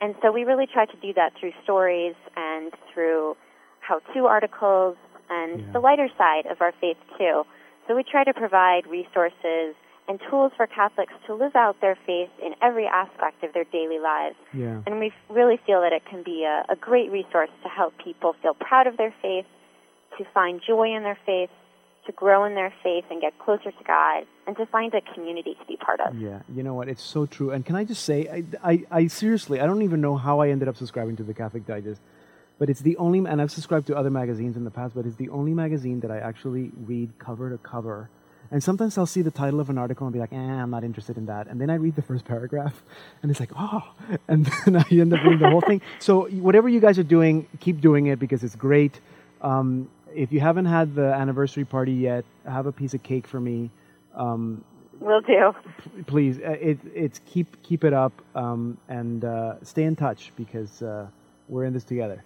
And so we really try to do that through stories and through how to articles and yeah. the lighter side of our faith too. So we try to provide resources and tools for Catholics to live out their faith in every aspect of their daily lives. Yeah. And we really feel that it can be a, a great resource to help people feel proud of their faith, to find joy in their faith, to grow in their faith and get closer to God, and to find a community to be part of. Yeah, you know what? It's so true. And can I just say, I, I, I seriously, I don't even know how I ended up subscribing to the Catholic Digest, but it's the only, and I've subscribed to other magazines in the past, but it's the only magazine that I actually read cover to cover. And sometimes I'll see the title of an article and be like, eh, I'm not interested in that. And then I read the first paragraph *laughs* and it's like, oh, *laughs* and then I end up reading the whole thing. So whatever you guys are doing, keep doing it because it's great. Um, if you haven't had the anniversary party yet, have a piece of cake for me. Um, Will do. P- please, uh, it, it's keep keep it up um, and uh, stay in touch because uh, we're in this together.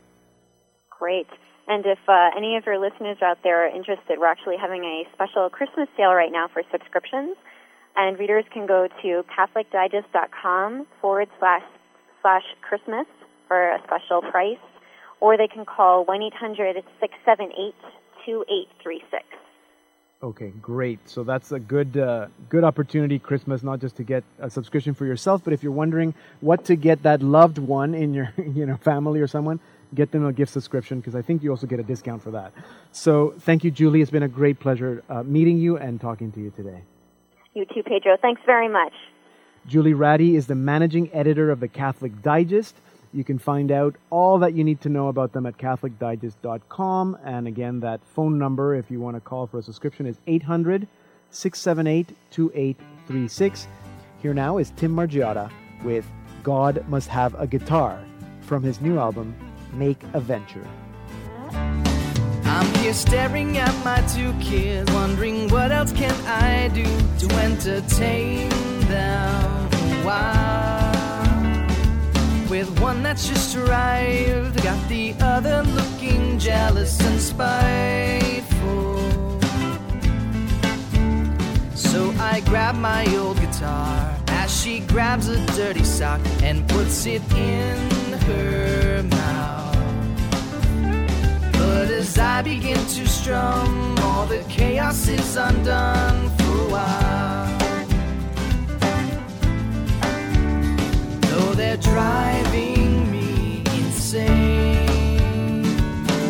Great. And if uh, any of your listeners out there are interested, we're actually having a special Christmas sale right now for subscriptions. And readers can go to CatholicDigest.com forward slash slash Christmas for a special price or they can call 1 800 678 2836. Okay, great. So that's a good uh, good opportunity Christmas, not just to get a subscription for yourself, but if you're wondering what to get that loved one in your *laughs* you know family or someone, get them a gift subscription because I think you also get a discount for that. So thank you, Julie. It's been a great pleasure uh, meeting you and talking to you today. You too, Pedro. Thanks very much. Julie Rattey is the managing editor of the Catholic Digest. You can find out all that you need to know about them at CatholicDigest.com. And again, that phone number, if you want to call for a subscription, is 800 678 2836. Here now is Tim Margiotta with God Must Have a Guitar from his new album, Make a Venture. I'm here staring at my two kids, wondering what else can I do to entertain them. Why? with one that's just arrived. Got the other looking jealous and spiteful. So I grab my old guitar as she grabs a dirty sock and puts it in begin all the chaos is undone for a while. Though they're driving me insane.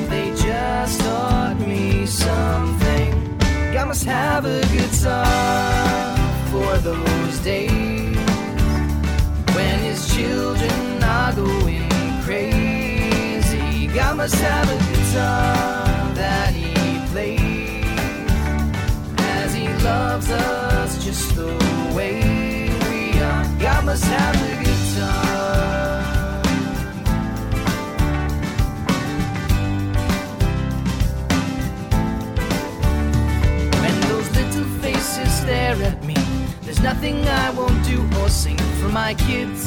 They just taught me something. God must have a guitar for those days when his children are going crazy. God must have a guitar that he loves us just the way we are. God must have a guitar. When those little faces stare at me, there's nothing I won't do or sing for my kids.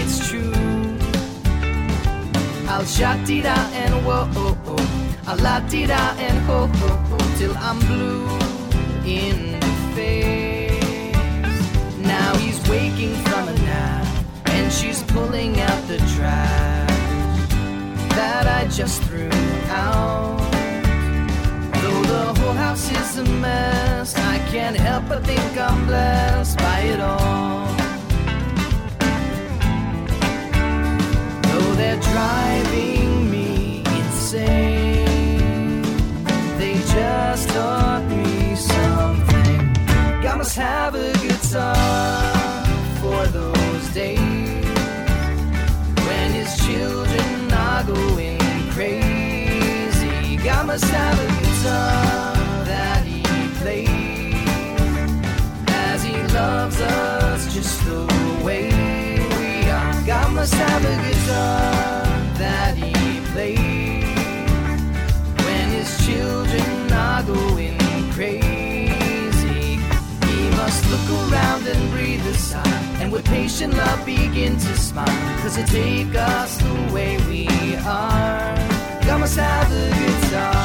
It's true. I'll shout it out and whoa, oh, oh. I'll la it out and ho, ho, ho, till I'm blue in the face. Now he's waking from a nap, and she's pulling out the trash that I just threw out. Though the whole house is a mess, I can't help but think I'm blessed by it all. Though they're driving me insane, they just something. Must have a guitar for those days when his children are going crazy. God must have a guitar around and breathe a sigh, and with patient love begin to smile. Cause it take us the way we are. Must have a guitar.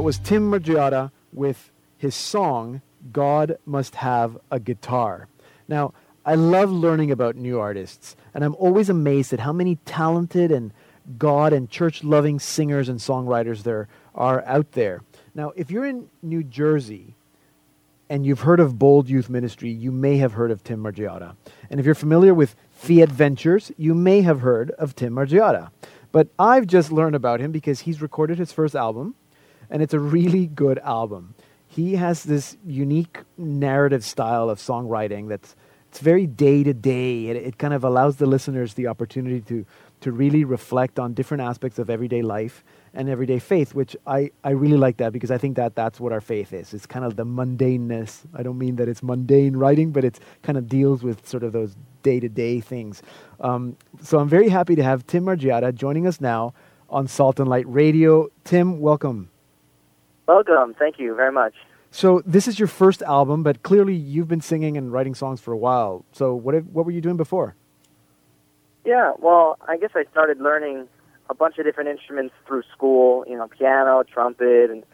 That was Tim Margiotta with his song, God Must Have a Guitar. Now, I love learning about new artists, and I'm always amazed at how many talented and God and church loving singers and songwriters there are out there. Now, if you're in New Jersey and you've heard of Bold Youth Ministry, you may have heard of Tim Margiotta. And if you're familiar with Fiat Ventures, you may have heard of Tim Margiotta. But I've just learned about him because he's recorded his first album, and it's a really good album. He has this unique narrative style of songwriting that's it's very day to day. It kind of allows the listeners the opportunity to to really reflect on different aspects of everyday life and everyday faith, which I, I really like that because I think that that's what our faith is. It's kind of the mundaneness. I don't mean that it's mundane writing, but it kind of deals with sort of those day to day things. Um, so I'm very happy to have Tim Margiotta joining us now on Salt and Light Radio. Tim, welcome. Welcome. Thank you very much. So this is your first album, but clearly you've been singing and writing songs for a while. So what have, what were you doing before? Yeah, well, I guess I started learning a bunch of different instruments through school. You know, piano, trumpet, and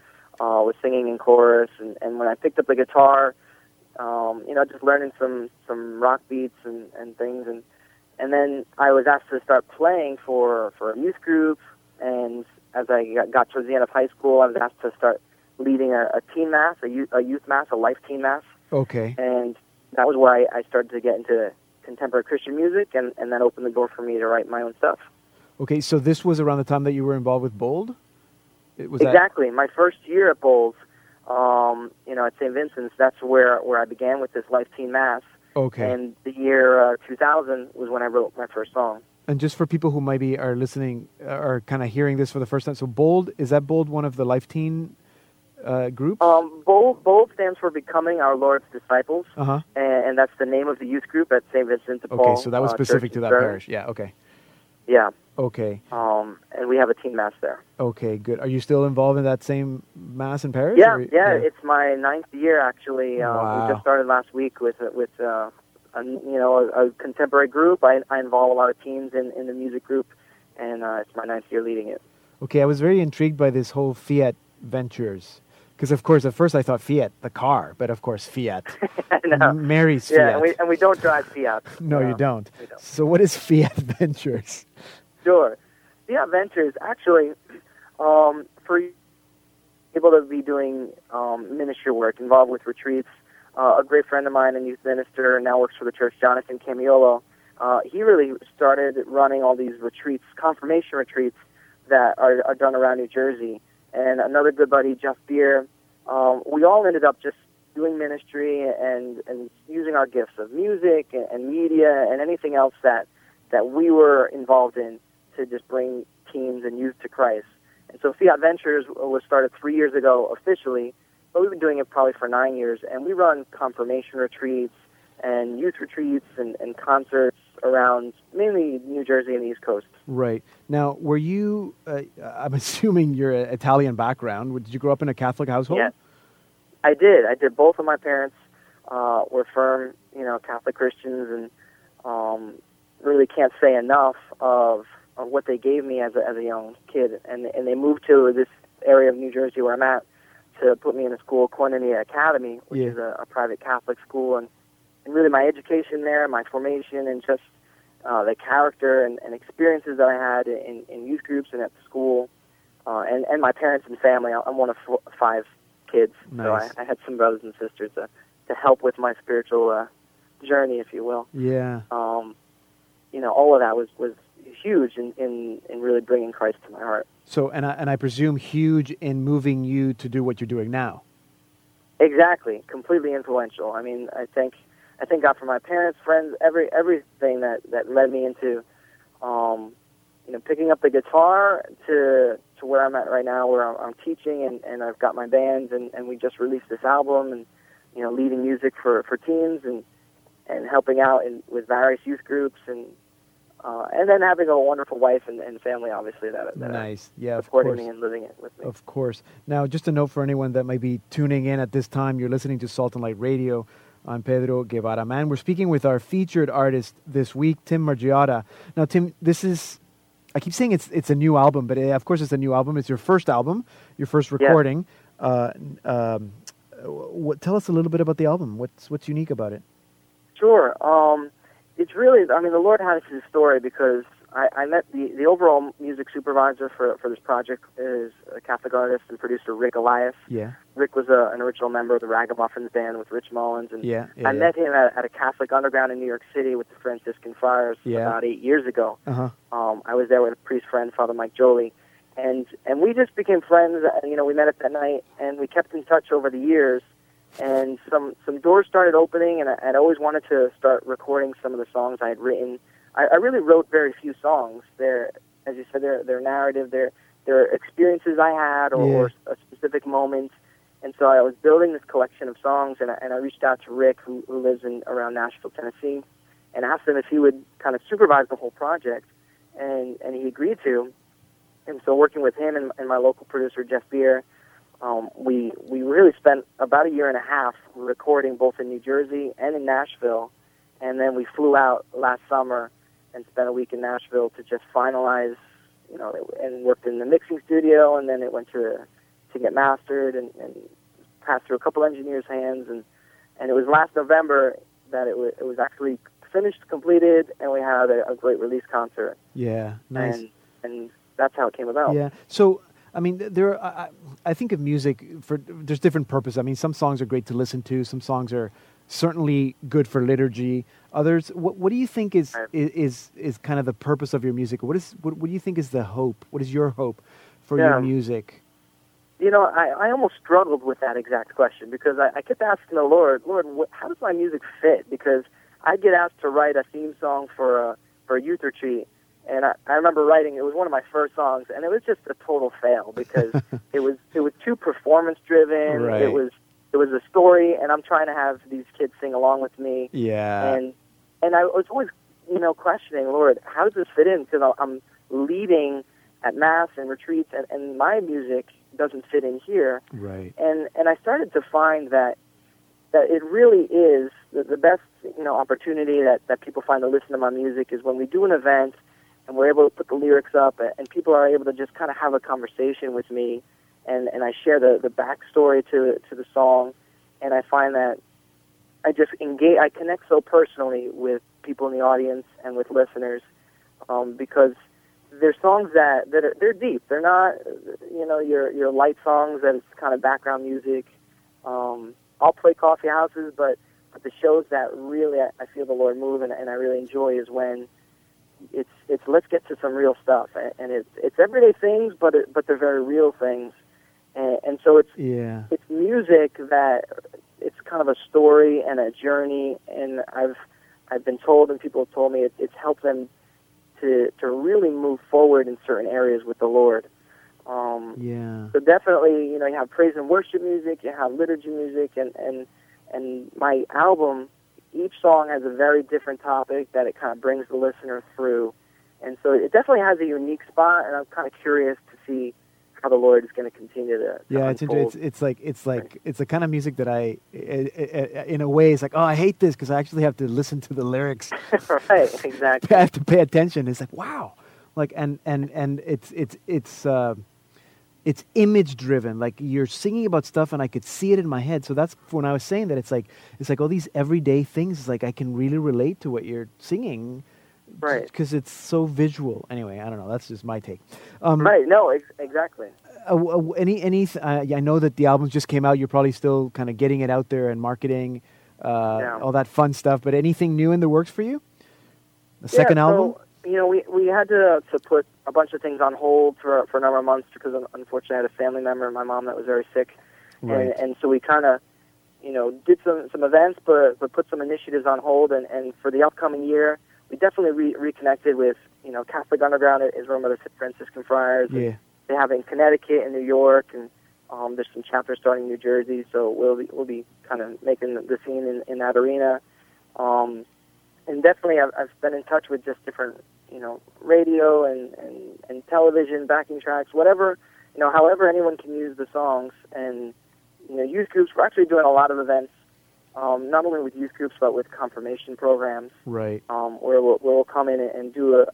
uh, was singing in chorus. And, and when I picked up the guitar, um, you know, just learning some some rock beats and, and things. And and then I was asked to start playing for for a youth group. And as I got, got towards the end of high school, I was asked to start leading a, a teen mass, a youth, a youth mass, a life teen mass. Okay. And that was where I, I started to get into contemporary Christian music, and, and that opened the door for me to write my own stuff. Okay, so this was around the time that you were involved with Bold? It was exactly. That... My first year at Bold, um, you know, at St. Vincent's, that's where, where I began with this Life Teen Mass. Okay. And the year uh, 2000 was when I wrote my first song. And just for people who maybe are listening, are kind of hearing this for the first time, so Bold, is that Bold one of the Life Teen uh, group? Um, Bold, Bold stands for Becoming Our Lord's Disciples, uh-huh. and, and, that's the name of the youth group at St. Vincent de Paul. Okay, so that was uh, specific to that parish. Yeah, okay. Yeah. Okay. Um, and we have a teen mass there. Okay, good. Are you still involved in that same mass in Paris? Yeah, yeah, yeah. It's my ninth year actually. Uh, wow. We just started last week with with uh, a, you know a, a contemporary group. I, I involve a lot of teens in, in the music group, and uh, it's my ninth year leading it. Okay, I was very intrigued by this whole Fiat Ventures because of course at first I thought Fiat, the car, but of course Fiat. *laughs* no. Mary's yeah, Fiat. and we, and we don't drive Fiat. no, *laughs* no, you don't. don't. So what is Fiat *laughs* Ventures? Sure. Fiat Ventures actually um, for people to be doing um, ministry work involved with retreats. Uh, a great friend of mine and youth minister now works for the church, Jonathan Camiolo. Uh, he really started running all these retreats, confirmation retreats that are, are done around New Jersey and another good buddy, Jeff Beer. Um, we all ended up just doing ministry and, and using our gifts of music and, and media and anything else that, that we were involved in to just bring teens and youth to Christ. And so Fiat Ventures was started three years ago officially, but we've been doing it probably for nine years. And we run confirmation retreats and youth retreats and, and concerts around mainly New Jersey and the East Coast. Right. Now, were you, uh, I'm *laughs* assuming you're an Italian background. Did you grow up in a Catholic household? Yeah, I did. I did. Both of my parents uh, were firm, you know, Catholic Christians and um, really can't say enough of, of what they gave me as a, as a young kid. And, and they moved to this area of New Jersey where I'm at to put me in a school, Koinonia Academy, which Yeah. is a, a private Catholic school. And, and really my education there, my formation, and just uh, the character and, and experiences that I had in, in youth groups and at school, uh, and, and my parents and family. I'm one of four, five kids, so I, I had some brothers and sisters to, to help with my spiritual uh, journey, if you will. Yeah. Um, you know, all of that was, was huge in, in, in really bringing Christ to my heart. So, and I, and I presume huge in moving you to do what you're doing now. Exactly, completely influential. I mean, I think I thank God for my parents, friends, every everything that that led me into, um, you know, picking up the guitar to to where I'm at right now, where I'm, I'm teaching and and I've got my bands and and we just released this album and you know leading music for for teens and and helping out in, with various youth groups and uh, and then having a wonderful wife and, and family, obviously that that Nice. Yeah, of supporting course. me and living it with me. Of course. Now, just a note for anyone that might be tuning in at this time, you're listening to Salt and Light Radio. I'm Pedro Guevara. Man, we're speaking with our featured artist this week, Tim Margiotta. Now, Tim, this is, I keep saying it's it's a new album, but uh, of course it's a new album. It's your first album, your first recording. Uh, um, what, tell us a little bit about the album. What's what's unique about it? Sure. Um, it's really, I mean, the Lord has his story because I, I met the, the overall music supervisor for, for this project is a Catholic artist and producer Rick Elias. Yeah. Rick was a, an original member of the Ragamuffins band with Rich Mullins, and yeah, yeah I yeah. met him at, at a Catholic underground in New York City with the Franciscan Friars yeah. about eight years ago. Uh-huh. Um, I was there with a priest friend, Father Mike Jolie, and and we just became friends. You know, we met at that night, and we kept in touch over the years and some some doors started opening, and I, I'd always wanted to start recording some of the songs I had written. I, I really wrote very few songs. They're, as you said, they're they're narrative. They're they're experiences I had or, Yeah. or a specific moment. And so I was building this collection of songs, and I, and I reached out to Rick, who, who lives in around Nashville, Tennessee, and asked him if he would kind of supervise the whole project, and and he agreed to. And so working with him and, and my local producer Jeff Beer, um, we we really spent about a year and a half recording both in New Jersey and in Nashville, and then we flew out last summer and spent a week in Nashville to just finalize, you know, and worked in the mixing studio, and then it went to to get mastered and, and passed through a couple engineers' hands, and and it was last November that it was it was actually finished, completed, and we had a, a great release concert, Yeah, nice. and and that's how it came about. Yeah. So, I mean, there. I, I think of music for there's different purpose. I mean, some songs are great to listen to. Some songs are certainly good for liturgy. Others, what, what do you think is, is is kind of the purpose of your music? What is what, what do you think is the hope? What is your hope for Yeah. your music? You know, I, I almost struggled with that exact question because I, I kept asking the Lord, Lord, wh- how does my music fit? Because I get asked to write a theme song for a for a youth retreat, and I, I remember writing it was one of my first songs, and it was just a total fail because *laughs* it was it was too performance driven. Right. It was it was a story, and I'm trying to have these kids sing along with me, Yeah. and and I was always you know questioning, Lord, how does this fit in? Because I'm leading at mass and retreats, and, and my music doesn't fit in here right. and and I started to find that that it really is the, the best you know opportunity that that people find to listen to my music is when we do an event and we're able to put the lyrics up and, and people are able to just kind of have a conversation with me and and I share the the backstory to to the song and I find that I just engage I connect so personally with people in the audience and with listeners um, because they're songs that that are they're deep. They're not you know your your light songs that it's kind of background music. Um, I'll play coffee houses, but but the shows that really I, I feel the Lord move and, and I really enjoy is when it's it's let's get to some real stuff and, and it's it's everyday things, but it, but they're very real things, and, and so it's Yeah. it's music that it's kind of a story and a journey and I've I've been told and people have told me it, it's helped them to to really move forward in certain areas with the Lord. Um, Yeah. so definitely, you know, you have praise and worship music, you have liturgy music, and and and my album, each song has a very different topic that it kind of brings the listener through, and so it definitely has a unique spot, and I'm kind of curious to see how the Lord is going to continue to. to Yeah, it's, inter- it's it's like it's like it's the kind of music that I, i- i- in a way, it's like oh I hate this because I actually have to listen to the lyrics. *laughs* right, exactly. *laughs* I have to pay attention. It's like wow, like and and and it's it's it's uh, it's image driven. Like you're singing about stuff, and I could see it in my head. So that's when I was saying that it's like it's like all these everyday things. It's like I can really relate to what you're singing, Right. Because it's so visual. Anyway, I don't know. That's just my take. Um, Right, no, ex- exactly. uh, any any uh, yeah, I know that the album just came out. You're probably still kind of getting it out there and marketing, uh, Yeah. all that fun stuff. But anything new in the works for you? The second yeah, album? You know, we we had to to put a bunch of things on hold for for a number of months because unfortunately I had a family member, my mom, that was very sick, Right. and and so we kind of, you know, did some some events, but but put some initiatives on hold, and and for the upcoming year, we definitely re- reconnected with you know Catholic Underground is run by the Franciscan Friars. Yeah. They have it in Connecticut and New York, and um, there's some chapters starting in New Jersey. So we'll be, we'll be kind of making the, the scene in, in that arena. Um, and definitely, I've, I've been in touch with just different, you know, radio and, and, and television backing tracks, whatever, you know, however anyone can use the songs. And, you know, youth groups, we're actually doing a lot of events, um, not only with youth groups, but with confirmation programs Right. um, where we'll, we'll come in and, do a,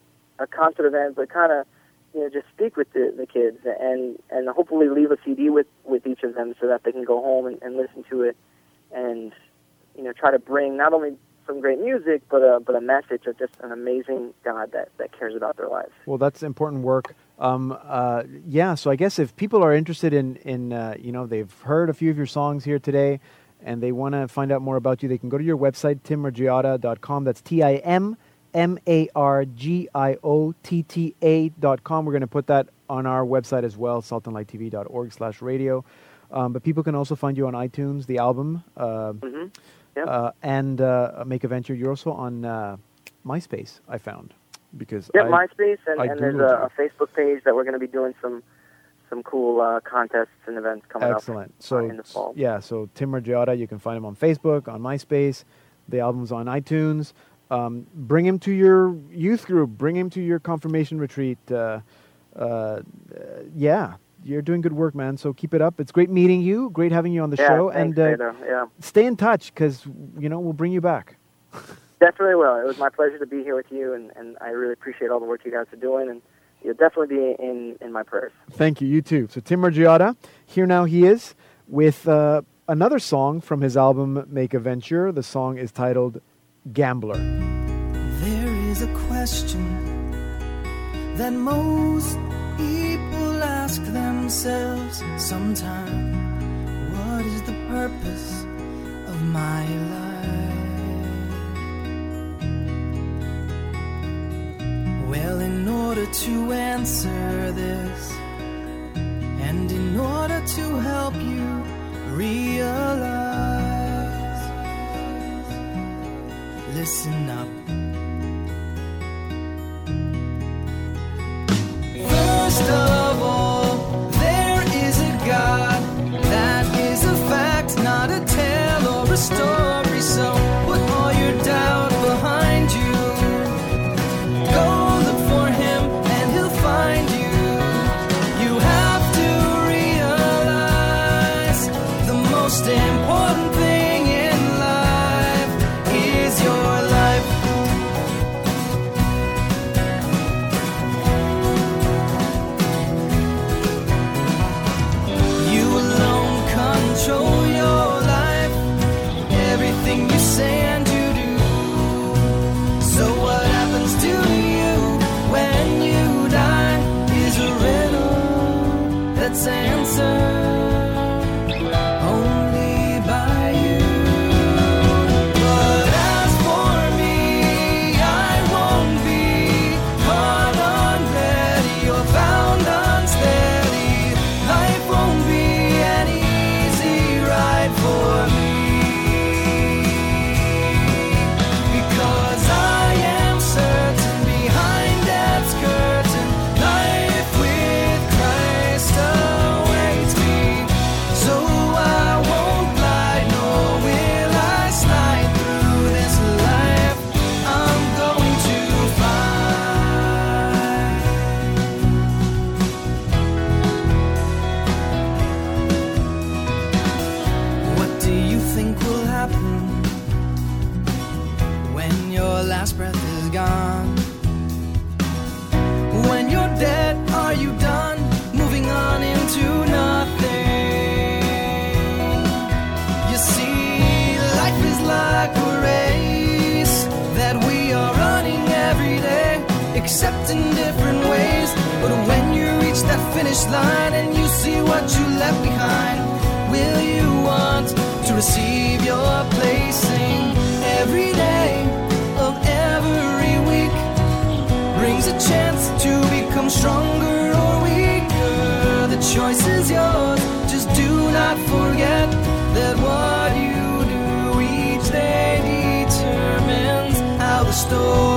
a concert event, but kind of you know just speak with the, the kids and and hopefully leave a CD with with each of them so that they can go home and, and listen to it and you know try to bring not only some great music, but a but a message of just an amazing God that that cares about their lives. Well, that's important work. Um, uh, yeah, so I guess if people are interested in in uh, you know they've heard a few of your songs here today, and they want to find out more about you, they can go to your website timmargiotta.com. That's T I M M A R G I O T T A dot com. We're going to put that on our website as well, saltandlighttv.org slash radio. Um, but people can also find you on iTunes, the album. Uh, mm-hmm. Uh, and uh, Make a Venture. You're also on uh, MySpace, I found. because Yeah, I, MySpace, and, and there's a, a Facebook page that we're going to be doing some some cool uh, contests and events coming Excellent. up So uh, in the fall. yeah, so Tim Margiotta, you can find him on Facebook, on MySpace. The album's on iTunes. Um, bring him to your youth group. Bring him to your confirmation retreat. Uh, uh, yeah, you're doing good work, man. So keep it up. It's great meeting you. Great having you on the yeah, show. thanks, and uh, yeah, stay in touch because you know we'll bring you back. *laughs* definitely will. It was my pleasure to be here with you, and, and I really appreciate all the work you guys are doing, and you'll definitely be in in my prayers. Thank you. You too. So Tim Margiotta, here now he is with uh, another song from his album Make a Venture. The song is titled Gambler. There is a question that most people ask themselves sometimes What is the purpose of my life? Well, in order to answer this, and in order to help you realize, listen up. First of accept in different ways. But when you reach that finish line and you see what you left behind, will you want to receive your placing? Every day of every week brings a chance to become stronger or weaker. The choice is yours. Just do not forget that what you do each day determines how the story.